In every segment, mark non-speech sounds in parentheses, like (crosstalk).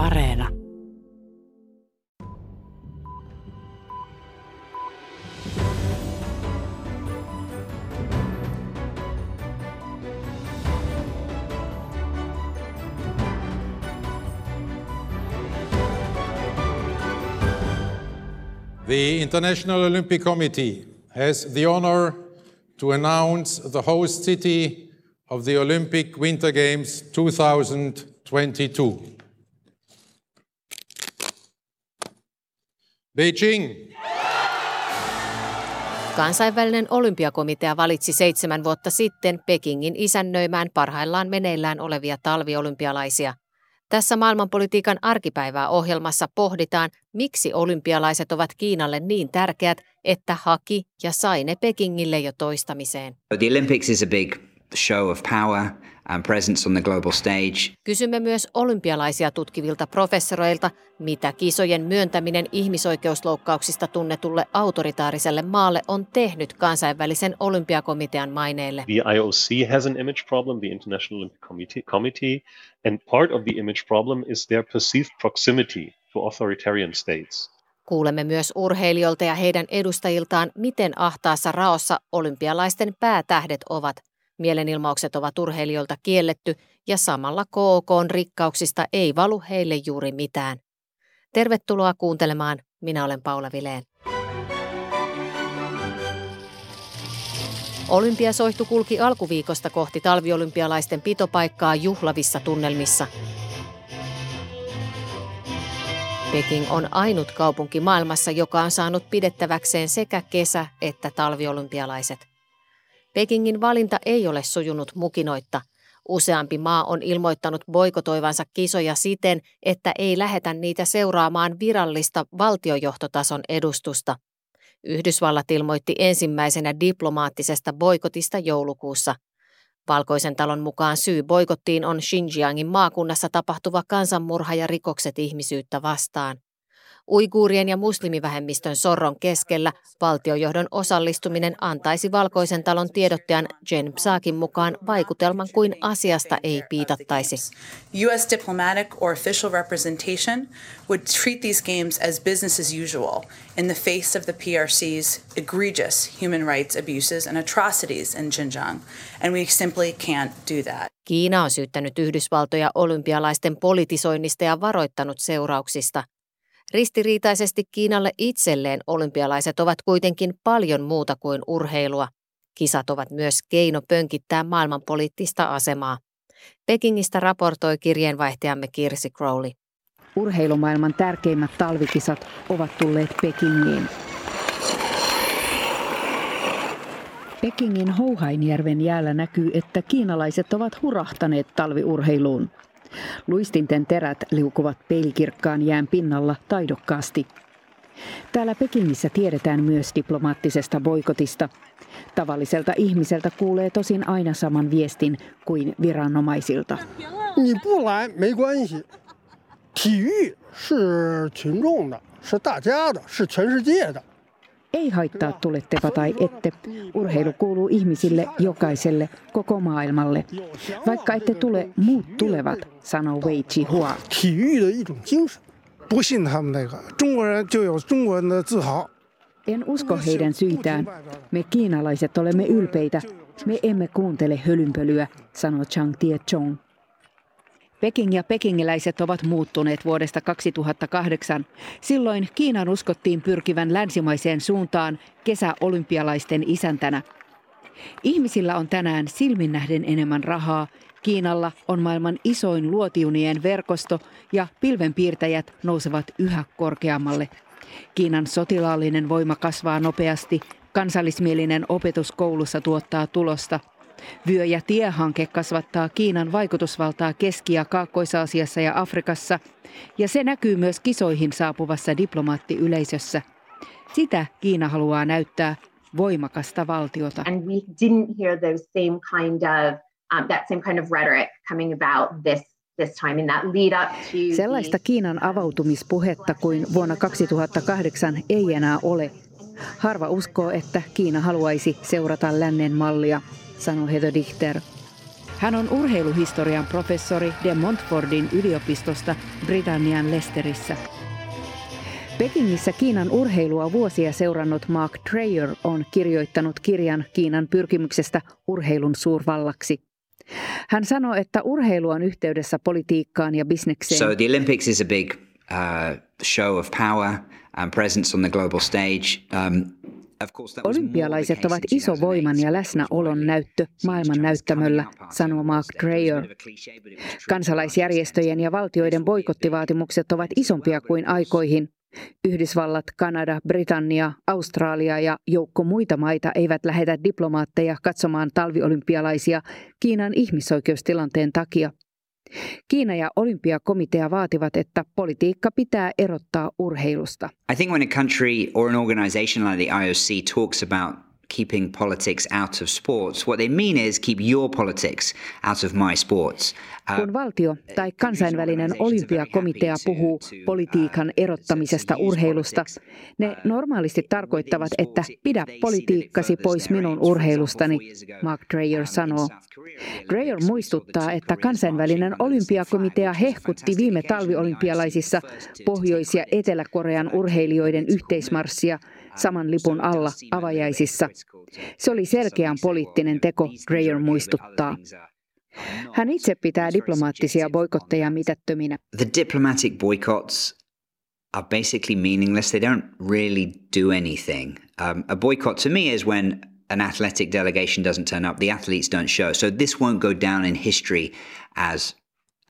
Areena. The International Olympic Committee has the honor to announce the host city of the Olympic Winter Games 2022. Beijing. Kansainvälinen olympiakomitea valitsi seitsemän vuotta sitten Pekingin isännöimään parhaillaan meneillään olevia talviolympialaisia. Tässä maailmanpolitiikan arkipäivää ohjelmassa pohditaan, miksi olympialaiset ovat Kiinalle niin tärkeät, että haki ja sai ne Pekingille jo toistamiseen. The Olympics is a big show of power and presence on the global stage. Kysymme myös olympialaisia tutkivilta professoreilta, mitä kisojen myöntäminen ihmisoikeusloukkauksista tunnetulle autoritaariselle maalle on tehnyt kansainvälisen olympiakomitean maineelle. The IOC has an image problem, the International Olympic Committee, Committee and part of the image problem is their perceived proximity to authoritarian states. Kuulemme myös urheilijoilta ja heidän edustajiltaan, miten ahtaassa raossa olympialaisten päätähdet ovat. Mielenilmaukset ovat urheilijoilta kielletty ja samalla KOKn rikkauksista ei valu heille juuri mitään. Tervetuloa kuuntelemaan. Minä olen Paula Vileen. Olympiasoihtu kulki alkuviikosta kohti talviolympialaisten pitopaikkaa juhlavissa tunnelmissa. Peking on ainut kaupunki maailmassa, joka on saanut pidettäväkseen sekä kesä- että talviolympialaiset. Pekingin valinta ei ole sujunut mukinoitta. Useampi maa on ilmoittanut boikotoivansa kisoja siten, että ei lähetä niitä seuraamaan virallista valtiojohtotason edustusta. Yhdysvallat ilmoitti ensimmäisenä diplomaattisesta boikotista joulukuussa. Valkoisen talon mukaan syy boikottiin on Xinjiangin maakunnassa tapahtuva kansanmurha ja rikokset ihmisyyttä vastaan. Uiguurien ja muslimivähemmistön sorron keskellä valtiojohdon osallistuminen antaisi Valkoisen talon tiedottajan Jen Psakin mukaan vaikutelman kuin asiasta ei piitattaisi. US diplomatic or official representation would treat these games as business as usual in the face of the PRC's egregious human rights abuses and atrocities in Xinjiang, and we simply can't do that. Kiina on syyttänyt Yhdysvaltoja olympialaisten politisoinnista ja varoittanut seurauksista – Ristiriitaisesti Kiinalle itselleen olympialaiset ovat kuitenkin paljon muuta kuin urheilua. Kisat ovat myös keino pönkittää maailmanpoliittista asemaa. Pekingistä raportoi kirjeenvaihtajamme Kirsi Crowley. Urheilumaailman tärkeimmät talvikisat ovat tulleet Pekingiin. Pekingin Houhainjärven jäällä näkyy, että kiinalaiset ovat hurahtaneet talviurheiluun. Luistinten terät liukuvat peilikirkkaan jään pinnalla taidokkaasti. Täällä Pekingissä tiedetään myös diplomaattisesta boikotista. Tavalliselta ihmiseltä kuulee tosin aina saman viestin kuin viranomaisilta. 你不来没关系，体育是群众的，是大家的，是全世界的。 Ei haittaa tulettepa tai ette. Urheilu kuuluu ihmisille, jokaiselle, koko maailmalle. Vaikka ette tule, muut tulevat, sanoo Wei Jihua. En usko heidän syitään. Me kiinalaiset olemme ylpeitä. Me emme kuuntele hölynpölyä, sanoo Chang Tie-chong. Peking ja pekingiläiset ovat muuttuneet vuodesta 2008. Silloin Kiinan uskottiin pyrkivän länsimaiseen suuntaan kesäolympialaisten isäntänä. Ihmisillä on tänään silminnähden enemmän rahaa, Kiinalla on maailman isoin luotiunien verkosto ja pilvenpiirtäjät nousevat yhä korkeammalle. Kiinan sotilaallinen voima kasvaa nopeasti, kansallismielinen opetus koulussa tuottaa tulosta – Vyö- ja tiehanke kasvattaa Kiinan vaikutusvaltaa Keski- ja Kaakkois-Aasiassa ja Afrikassa, ja se näkyy myös kisoihin saapuvassa diplomaattiyleisössä. Sitä Kiina haluaa näyttää voimakasta valtiota. And we didn't hear those same kind of, um, that same kind of rhetoric coming about this Sellaista Kiinan avautumispuhetta kuin vuonna 2008 ei enää ole. Harva uskoo, että Kiina haluaisi seurata lännen mallia sanoi Heather Dichter. Hän on urheiluhistorian professori De Montfordin yliopistosta Britannian Lesterissä. Pekingissä Kiinan urheilua vuosia seurannut Mark Dreyer on kirjoittanut kirjan Kiinan pyrkimyksestä urheilun suurvallaksi. Hän sanoi, että urheilu on yhteydessä politiikkaan ja bisnekseen. So the Olympics is a big uh, show of power and presence on the global stage. Um, Olympialaiset ovat iso voiman ja läsnäolon näyttö maailman näyttämöllä, sanoo Mark Dreyer. Kansalaisjärjestöjen ja valtioiden boikottivaatimukset ovat isompia kuin aikoihin. Yhdysvallat, Kanada, Britannia, Australia ja joukko muita maita eivät lähetä diplomaatteja katsomaan talviolympialaisia Kiinan ihmisoikeustilanteen takia. Kiina ja olympiakomitea vaativat, että politiikka pitää erottaa urheilusta. I think when a country or an organization like the IOC talks about keeping politics out of sports. What they mean is keep your politics out of my sports. Uh, Kun valtio tai kansainvälinen olympiakomitea puhuu politiikan erottamisesta urheilusta, ne normaalisti tarkoittavat, että pidä politiikkasi pois minun urheilustani, Mark Dreyer sanoo. Dreyer muistuttaa, että kansainvälinen olympiakomitea hehkutti viime talviolympialaisissa Pohjois- ja Etelä-Korean urheilijoiden yhteismarssia – saman lipun alla avajaisissa. Se oli selkeän poliittinen teko, Dreyer muistuttaa. Hän itse pitää diplomaattisia boikotteja mitättöminä. The diplomatic boycotts are basically meaningless. They don't really do anything. Um, a boycott to me is when an athletic delegation doesn't turn up, the athletes don't show. So this won't go down in history as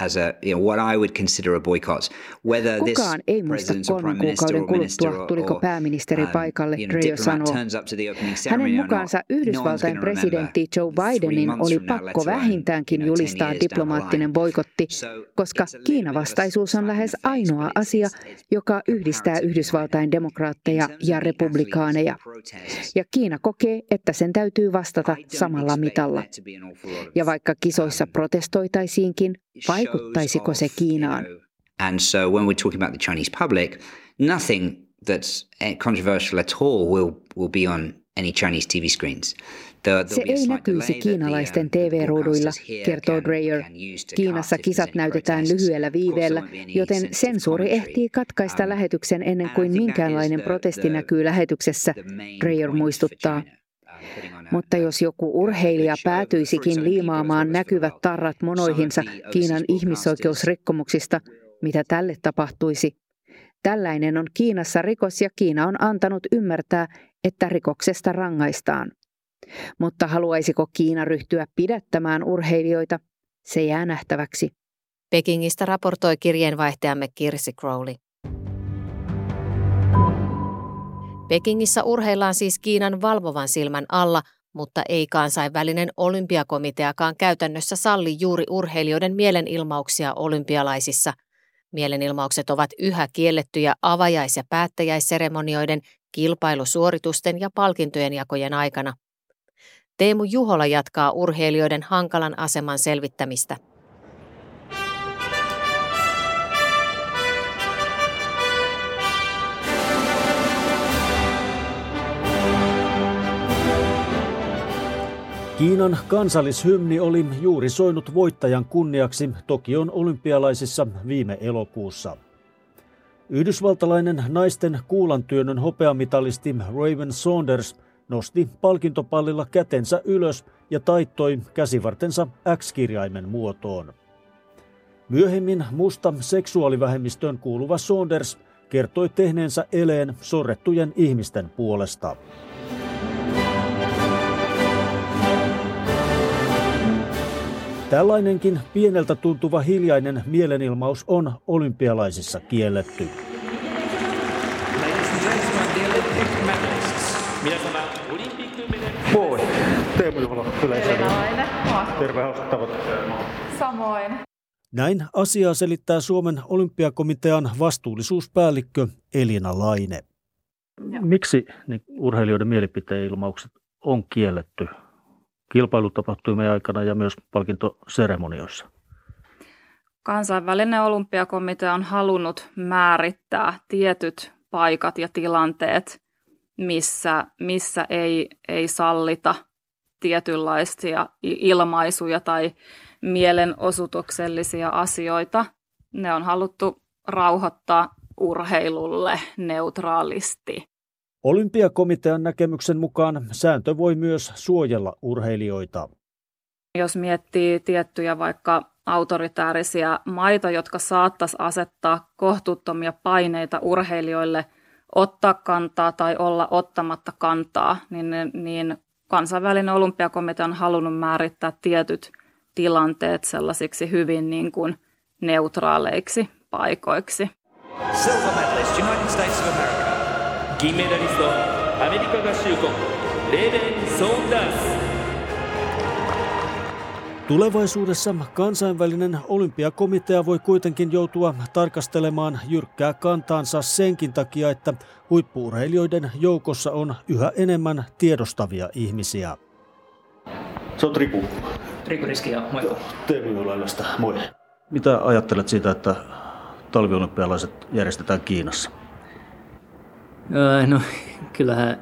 as a you know, what I would consider a boycott. Whether Kukaan ei muista kolmen kuukauden kuluttua, tuliko pääministeri um, paikalle, Dreyer sanoo. Hänen mukaansa Yhdysvaltain presidentti Joe Bidenin oli pakko vähintäänkin julistaa diplomaattinen boikotti, koska Kiinavastaisuus on lähes ainoa asia, joka yhdistää Yhdysvaltain demokraatteja ja republikaaneja. Ja Kiina kokee, että sen täytyy vastata samalla mitalla. Ja vaikka kisoissa protestoitaisiinkin, Vaikuttaisiko se Kiinaan? And so when we're talking about the Chinese public, nothing that's controversial at all will, will be on any Chinese TV screens. Se ei näkyisi kiinalaisten um, TV-ruuduilla, kertoo Dreyer. Kiinassa kisat näytetään lyhyellä viiveellä, joten sensuuri ehtii katkaista lähetyksen ennen kuin minkäänlainen protesti näkyy lähetyksessä, Dreyer muistuttaa. Mutta jos joku urheilija päätyisikin liimaamaan näkyvät tarrat monoihinsa Kiinan ihmisoikeusrikkomuksista, mitä tälle tapahtuisi? Tällainen on Kiinassa rikos ja Kiina on antanut ymmärtää, että rikoksesta rangaistaan. Mutta haluaisiko Kiina ryhtyä pidättämään urheilijoita? Se jää nähtäväksi. Pekingistä raportoi kirjeenvaihtajamme Kirsi Crowley. Pekingissä urheillaan siis Kiinan valvovan silmän alla, mutta ei kansainvälinen olympiakomiteakaan käytännössä salli juuri urheilijoiden mielenilmauksia olympialaisissa. Mielenilmaukset ovat yhä kiellettyjä avajais- ja päättäjäisseremonioiden, kilpailusuoritusten ja palkintojen jakojen aikana. Teemu Juhola jatkaa urheilijoiden hankalan aseman selvittämistä. Kiinan kansallishymni oli juuri soinut voittajan kunniaksi Tokion olympialaisissa viime elokuussa. Yhdysvaltalainen naisten kuulantyönnön hopeamitalisti Raven Saunders nosti palkintopallilla kätensä ylös ja taittoi käsivartensa X-kirjaimen muotoon. Myöhemmin musta seksuaalivähemmistöön kuuluva Saunders kertoi tehneensä eleen sorrettujen ihmisten puolesta. Tällainenkin pieneltä tuntuva hiljainen mielenilmaus on olympialaisissa kielletty. Moi, Teemu Juhla Terve, Samoin. Näin asiaa selittää Suomen olympiakomitean vastuullisuuspäällikkö Elina Laine. Miksi niin urheilijoiden mielipiteenilmaukset on kielletty kilpailutapahtumien aikana ja myös palkintoseremonioissa? Kansainvälinen olympiakomitea on halunnut määrittää tietyt paikat ja tilanteet, missä, missä ei, ei sallita tietynlaisia ilmaisuja tai mielenosoituksellisia asioita. Ne on haluttu rauhoittaa urheilulle neutraalisti. Olympiakomitean näkemyksen mukaan sääntö voi myös suojella urheilijoita. Jos miettii tiettyjä vaikka autoritäärisiä maita, jotka saattaisi asettaa kohtuuttomia paineita urheilijoille ottaa kantaa tai olla ottamatta kantaa, niin, niin kansainvälinen olympiakomitea on halunnut määrittää tietyt tilanteet sellaisiksi hyvin niin kuin neutraaleiksi paikoiksi. Silver medalist, United States of America. 銀メダリスト、アメリカ合衆国、レーベン・ソーダス。Tulevaisuudessa kansainvälinen olympiakomitea voi kuitenkin joutua tarkastelemaan jyrkkää kantaansa senkin takia, että huippuurheilijoiden joukossa on yhä enemmän tiedostavia ihmisiä. Se on Triku. Triku Riski ja moi. TV-laivasta, moi. Mitä ajattelet siitä, että talviolympialaiset järjestetään Kiinassa? Öö, no (laughs) kyllähän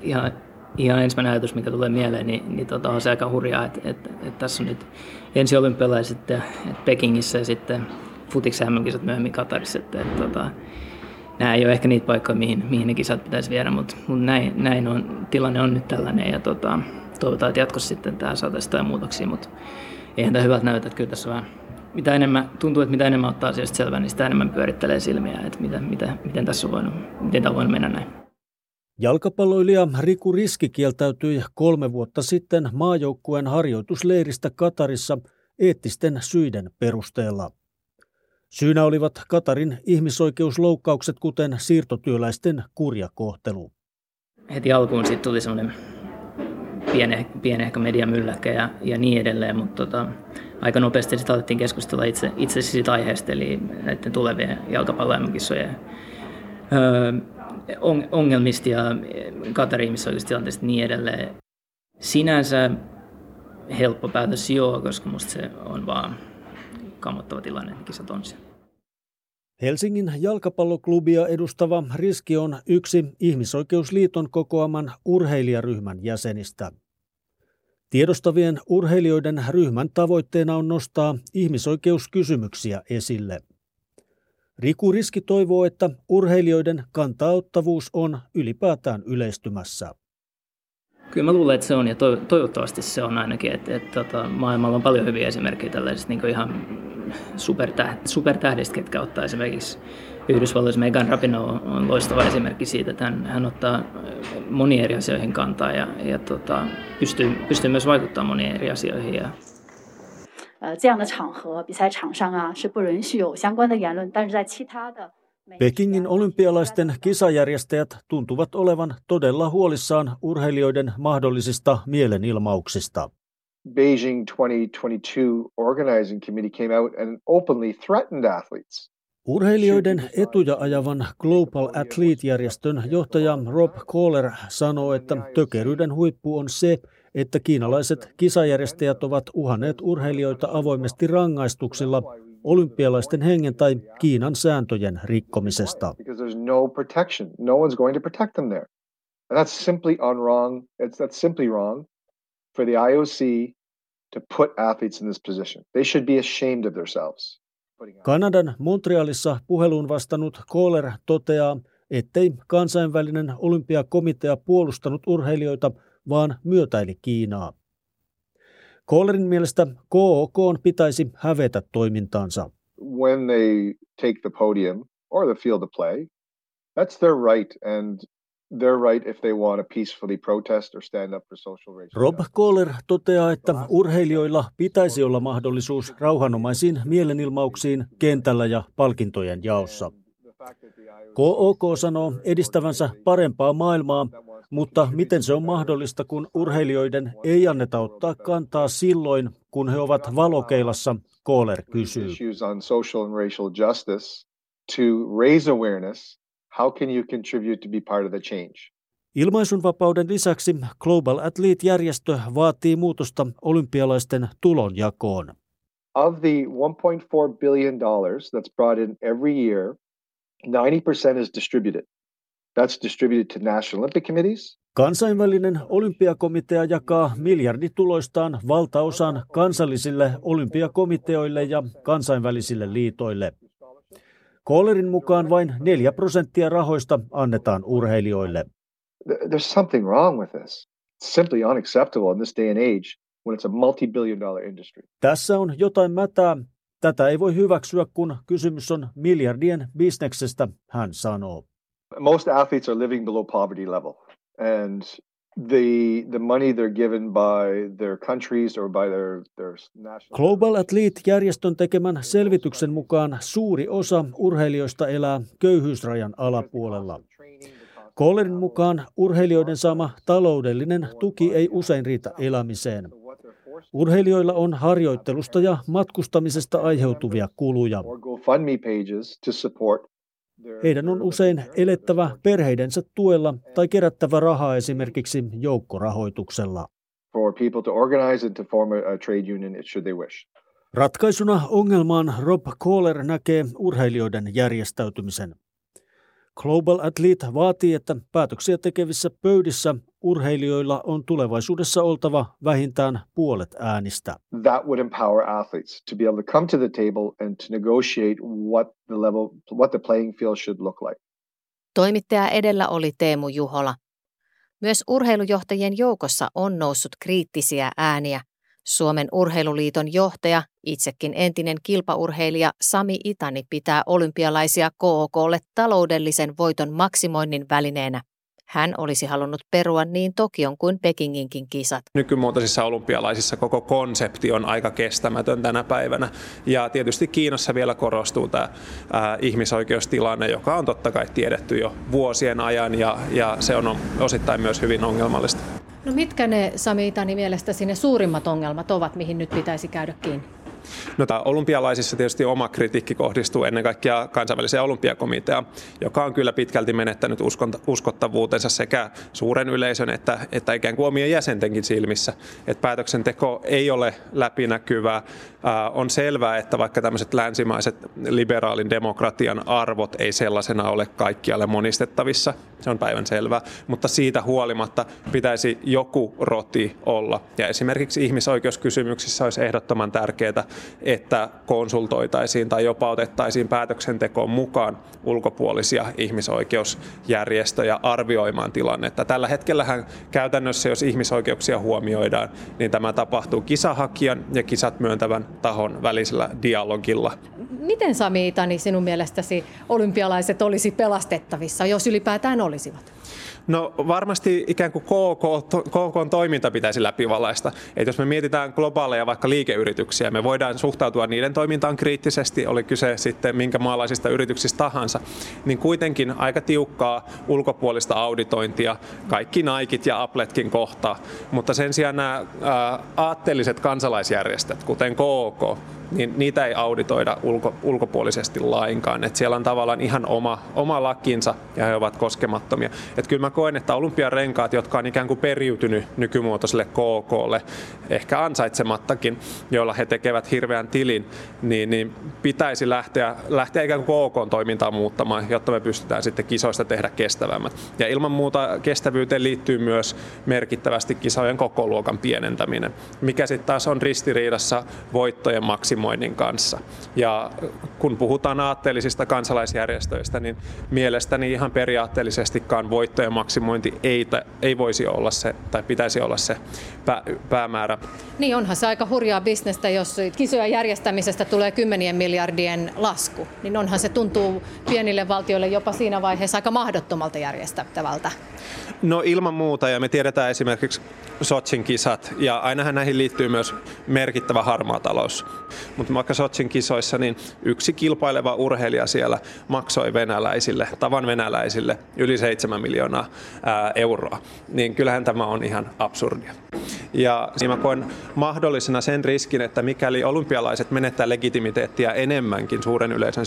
ihan ihan ensimmäinen ajatus, mikä tulee mieleen, niin, niin tota, on se aika hurjaa, että, että, että tässä on nyt ensi olympialaiset että Pekingissä ja sitten futiksen MM-kisat myöhemmin Katarissa. Että, että, tota, nämä ei ole ehkä niitä paikkoja, mihin, mihin ne kisat pitäisi viedä, mutta, mutta näin, näin on, tilanne on nyt tällainen ja tota, toivotaan, että jatkossa sitten tämä saataisiin jotain muutoksia, mutta eihän tämä hyvältä näytä, että kyllä tässä vähän mitä enemmän, tuntuu, että mitä enemmän ottaa asiasta selvää, niin sitä enemmän pyörittelee silmiä, että mitä, mitä, miten tässä on voinut, miten tämä on voinut mennä näin. Jalkapalloilija Riku Riski kieltäytyi kolme vuotta sitten maajoukkueen harjoitusleiristä Katarissa eettisten syiden perusteella. Syynä olivat Katarin ihmisoikeusloukkaukset, kuten siirtotyöläisten kurjakohtelu. Heti alkuun sitten tuli semmoinen pieni ehkä mediamylläkkä ja, ja niin edelleen, mutta tota, aika nopeasti sitten alettiin keskustella itse, itse siitä aiheesta, eli näiden tulevien jalkapalloimkisojen öö, ongelmista ja Katarin ihmisoikeustilanteesta niin edelleen. Sinänsä helppo päätös joo, koska musta se on vaan kammottava tilanne, kisat on siellä. Helsingin jalkapalloklubia edustava Riski on yksi Ihmisoikeusliiton kokoaman urheilijaryhmän jäsenistä. Tiedostavien urheilijoiden ryhmän tavoitteena on nostaa ihmisoikeuskysymyksiä esille – Riku Riski toivoo, että urheilijoiden kantaottavuus on ylipäätään yleistymässä. Kyllä mä luulen, että se on ja toivottavasti se on ainakin, että, että, että tota, maailmalla on paljon hyviä esimerkkejä tällaisista niin ihan supertähdistä, supertähdistä, ketkä ottaa esimerkiksi Yhdysvalloissa Megan Rapinoe on, on loistava esimerkki siitä, että hän, hän ottaa moniin eri asioihin kantaa ja, ja tota, pystyy, pystyy myös vaikuttamaan moniin eri asioihin. Ja 呃这样的场合，比赛场上啊是不允许有相关的言论，但是在其他的 Pekingin olympialaisten kisajärjestäjät tuntuvat olevan todella huolissaan urheilijoiden mahdollisista mielenilmauksista. Beijing 2022 organizing committee came out and openly threatened athletes. Urheilijoiden etuja ajavan Global Athlete-järjestön johtaja Rob Kohler sanoo, että tökeryyden huippu on se, että kiinalaiset kisajärjestäjät ovat uhanneet urheilijoita avoimesti rangaistuksilla olympialaisten hengen tai Kiinan sääntöjen rikkomisesta. No no that's simply unwrong. It's that's simply wrong for the IOC to put athletes in this position. They should be ashamed of themselves. Kanadan Montrealissa puheluun vastannut Kohler toteaa, ettei kansainvälinen olympiakomitea puolustanut urheilijoita, vaan myötäili Kiinaa. Kohlerin mielestä KOK pitäisi hävetä toimintaansa. When they take the podium or the field of play, that's their right and Rob Kohler toteaa, että urheilijoilla pitäisi olla mahdollisuus rauhanomaisiin mielenilmauksiin kentällä ja palkintojen jaossa. KOK sanoo edistävänsä parempaa maailmaa, mutta miten se on mahdollista, kun urheilijoiden ei anneta ottaa kantaa silloin, kun he ovat valokeilassa, Kohler kysyy. How can you contribute to be part of the change? Ilmaisunvapauden lisäksi Global Athlete-järjestö vaatii muutosta olympialaisten tulonjakoon. Of the 1.4 billion dollars that's brought in every year, 90% is distributed. That's distributed to national Olympic committees Kansainvälinen olympiakomitea jakaa miljardituloistaan valtaosan kansallisille olympiakomiteoille ja kansainvälisille liitoille. Kohlerin mukaan vain 4 prosenttia rahoista annetaan urheilijoille. There's something wrong with this. It's simply unacceptable in this day and age when it's a multi-billion dollar industry. Tässä on jotain mätää. Tätä ei voi hyväksyä, kun kysymys on miljardien bisneksestä, hän sanoo. Most athletes are living below poverty level. And the the money they're given by their countries or by their, their national... Global Athlete-järjestön tekemän selvityksen mukaan suuri osa urheilijoista elää köyhyysrajan alapuolella. Kohlerin mukaan urheilijoiden saama taloudellinen tuki ei usein riitä elämiseen. Urheilijoilla on harjoittelusta ja matkustamisesta aiheutuvia kuluja. Heidän on usein elettävä perheidensä tuella tai kerättävä rahaa esimerkiksi joukkorahoituksella. Ratkaisuna ongelmaan Rob Kohler näkee urheilijoiden järjestäytymisen. Global Athlete vaatii, että päätöksiä tekevissä pöydissä urheilijoilla on tulevaisuudessa oltava vähintään puolet äänistä. That would empower athletes to be able to come to the table and to negotiate what the level what the playing field should look like. Toimittaja edellä oli Teemu Juhola. Myös urheilujohtajien joukossa on noussut kriittisiä ääniä – Suomen urheiluliiton johtaja, itsekin entinen kilpaurheilija Sami Itani pitää olympialaisia KOKlle taloudellisen voiton maksimoinnin välineenä. Hän olisi halunnut perua niin Tokion kuin Pekinginkin kisat. Nykymuotoisissa olympialaisissa koko konsepti on aika kestämätön tänä päivänä. Ja tietysti Kiinassa vielä korostuu tämä ää, ihmisoikeustilanne, joka on totta kai tiedetty jo vuosien ajan ja, ja se on osittain myös hyvin ongelmallista. No mitkä ne Sami Itani mielestäsi ne suurimmat ongelmat ovat, mihin nyt pitäisi käydä kiinni? No, tämä olympialaisissa tietysti oma kritiikki kohdistuu ennen kaikkea kansainväliseen olympiakomiteaan, joka on kyllä pitkälti menettänyt uskottavuutensa sekä suuren yleisön että, että ikään kuin omien jäsentenkin silmissä. Että päätöksenteko ei ole läpinäkyvää. On selvää, että vaikka tämmöiset länsimaiset liberaalin demokratian arvot ei sellaisena ole kaikkialle monistettavissa, se on päivän selvää, mutta siitä huolimatta pitäisi joku roti olla. Ja esimerkiksi ihmisoikeuskysymyksissä olisi ehdottoman tärkeää, että konsultoitaisiin tai jopa otettaisiin päätöksentekoon mukaan ulkopuolisia ihmisoikeusjärjestöjä arvioimaan tilannetta. Tällä hetkellähän käytännössä, jos ihmisoikeuksia huomioidaan, niin tämä tapahtuu kisahakijan ja kisat myöntävän tahon välisellä dialogilla. Miten Sami Itani sinun mielestäsi olympialaiset olisi pelastettavissa, jos ylipäätään olisivat? No varmasti ikään kuin KK, KK toiminta pitäisi läpivalaista. Et jos me mietitään globaaleja vaikka liikeyrityksiä, me voidaan suhtautua niiden toimintaan kriittisesti, oli kyse sitten minkä maalaisista yrityksistä tahansa, niin kuitenkin aika tiukkaa ulkopuolista auditointia kaikki Nikit ja Appletkin kohtaa. Mutta sen sijaan nämä aatteelliset kansalaisjärjestöt, kuten KK, niin niitä ei auditoida ulko, ulkopuolisesti lainkaan. Et siellä on tavallaan ihan oma, oma lakinsa ja he ovat koskemattomia. Et kyllä mä koen, että olympiarenkaat, jotka on ikään kuin periytynyt nykymuotoiselle KKlle, ehkä ansaitsemattakin, joilla he tekevät hirveän tilin, niin, niin pitäisi lähteä, lähteä ikään kuin KK-toimintaa muuttamaan, jotta me pystytään sitten kisoista tehdä kestävämmät. Ja ilman muuta kestävyyteen liittyy myös merkittävästi kisojen kokoluokan pienentäminen, mikä sitten taas on ristiriidassa voittojen maksimoinnin kanssa. Ja kun puhutaan aatteellisista kansalaisjärjestöistä, niin mielestäni ihan periaatteellisestikaan voittojen maksimointi ei, ei voisi olla se, tai pitäisi olla se pää, päämäärä. Niin onhan se aika hurjaa bisnestä, jos kisojen järjestämisestä tulee kymmenien miljardien lasku. Niin onhan se tuntuu pienille valtioille jopa siinä vaiheessa aika mahdottomalta järjestettävältä. No ilman muuta, ja me tiedetään esimerkiksi Sotsin kisat, ja ainahan näihin liittyy myös merkittävä harmaa talous. Mutta vaikka Sotsin kisoissa, niin yksi kilpaileva urheilija siellä maksoi venäläisille, tavan venäläisille, yli 7 miljoonaa ää, euroa. Niin kyllähän tämä on ihan absurdia. Ja siinä mä koen mahdollisena sen riskin, että mikäli olympialaiset menettää legitimiteettiä enemmänkin suuren yleisön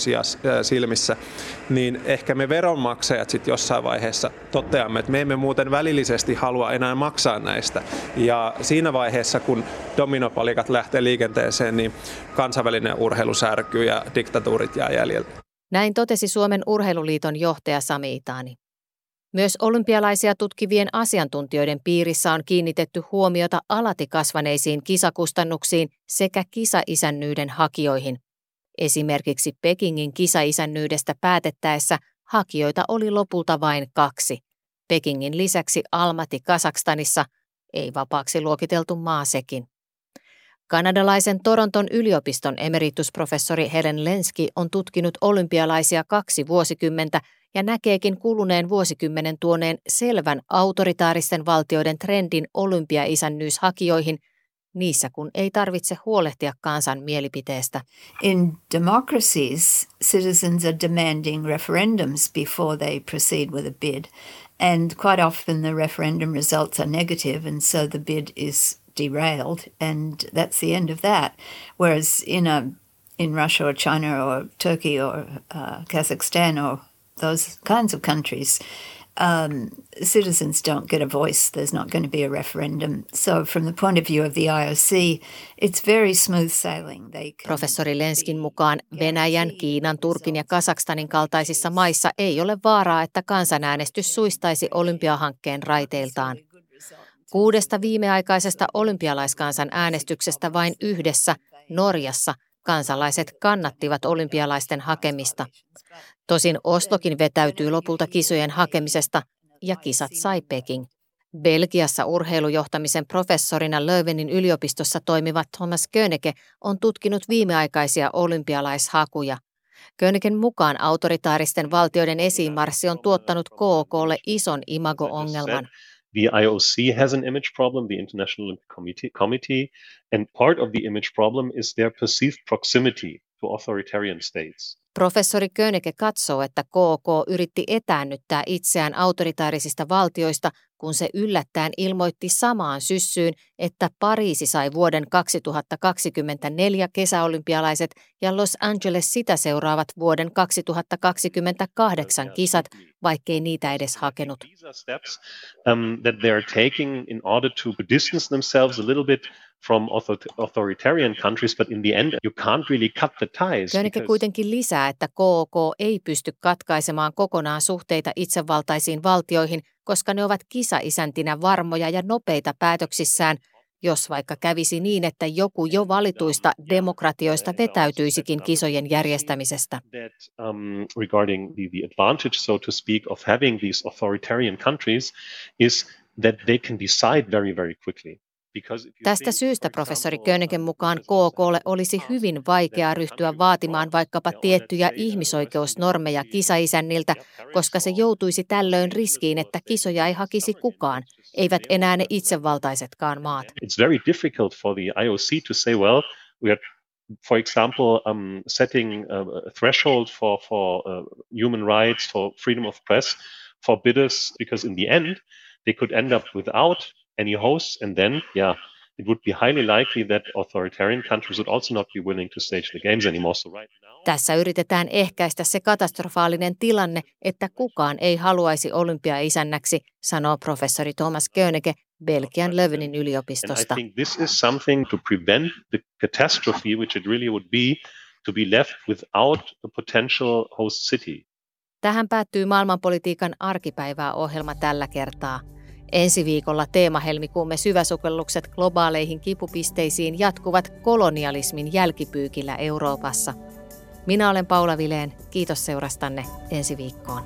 silmissä, niin ehkä me veronmaksajat sitten jossain vaiheessa toteamme, että me emme muuten välillisesti halua enää maksaa näistä. Ja siinä vaiheessa, kun dominopalikat lähtee liikenteeseen, niin kansainvälinen urheilu särkyy ja diktatuurit jää jäljellä. Näin totesi Suomen urheiluliiton johtaja Sami Itani. Myös olympialaisia tutkivien asiantuntijoiden piirissä on kiinnitetty huomiota alati kasvaneisiin kisakustannuksiin sekä kisaisännyyden hakijoihin. Esimerkiksi Pekingin kisaisännyydestä päätettäessä hakijoita oli lopulta vain kaksi. Pekingin lisäksi Almati Kasakstanissa, ei vapaaksi luokiteltu maa sekin. Kanadalaisen Toronton yliopiston emeritusprofessori Helen Lenski on tutkinut olympialaisia kaksi vuosikymmentä ja näkeekin kuluneen vuosikymmenen tuoneen selvän autoritaaristen valtioiden trendin olympiaisännyshakijoihin niissä kun ei tarvitse huolehtia kansan mielipiteestä. In democracies, citizens are demanding referendums before they proceed with a bid. And quite often the referendum results are negative and so the bid is derailed and that's the end of that. Whereas in a in Russia or China or Turkey or uh, Kazakhstan or those kinds of countries, um, citizens don't get a voice. There's not going to be a referendum. So, from the point of view of the IOC, it's very smooth sailing. They Professori Lenskin mukaan Venäjän, Kiinan, Turkin ja Kasakstanin kaltaisissa maissa ei ole vaaraa, että kansanäänestys suistaisi olympiahankkeen raiteiltaan. Kuudesta viimeaikaisesta olympialaiskansan äänestyksestä vain yhdessä, Norjassa, kansalaiset kannattivat olympialaisten hakemista. Tosin Oslokin vetäytyy lopulta kisojen hakemisesta ja kisat sai Peking. Belgiassa urheilujohtamisen professorina Löövenin yliopistossa toimiva Thomas Köneke on tutkinut viimeaikaisia olympialaishakuja. Köneken mukaan autoritaaristen valtioiden esimarssi on tuottanut KOKlle ison imago-ongelman. The IOC has an image problem, the International Olympic Committee, Committee, and part of the image problem is their perceived proximity to authoritarian states. Professori Köneke katsoo, että KK yritti etäännyttää itseään autoritaarisista valtioista, kun se yllättäen ilmoitti samaan syssyyn, että Pariisi sai vuoden 2024 kesäolympialaiset ja Los Angeles sitä seuraavat vuoden 2028 kisat, vaikkei niitä edes hakenut. From authoritarian countries, but in the end you can't really cut the ties. Könike kuitenkin lisää, että KOK ei pysty katkaisemaan kokonaan suhteita itsevaltaisiin valtioihin, koska ne ovat kisaisäntinä varmoja ja nopeita päätöksissään, jos vaikka kävisi niin, että joku jo valituista demokratioista vetäytyisikin kisojen järjestämisestä. Um, regarding the, the advantage, so to speak, of having these authoritarian countries is that they can decide very, very quickly. Tästä syystä professori Könnigen mukaan KKlle olisi hyvin vaikeaa ryhtyä vaatimaan vaikkapa tiettyjä ihmisoikeusnormeja kisaisänniltä, koska se joutuisi tällöin riskiin, että kisoja ei hakisi kukaan, eivät enää ne itsevaltaisetkaan maat. It's very difficult for the IOC to say, well, we are for example, um, setting a threshold for, for uh, human rights, for freedom of press, for bidders, because in the end, they could end up without any hosts, and then, yeah, it would be highly likely that authoritarian countries would also not be willing to stage the games anymore. So right now... Tässä yritetään ehkäistä se katastrofaalinen tilanne, että kukaan ei haluaisi olympiaisännäksi, sanoo professori Thomas Köneke Belgian Lövenin yliopistosta. And I think this is something to prevent the catastrophe which it really would be to be left without a potential host city. Tähän päättyy maailmanpolitiikan arkipäivää ohjelma tällä kertaa. Ensi viikolla teemahelmikuumme syväsukellukset globaaleihin kipupisteisiin jatkuvat kolonialismin jälkipyykillä Euroopassa. Minä olen Paula Vileen. Kiitos seurastanne ensi viikkoon.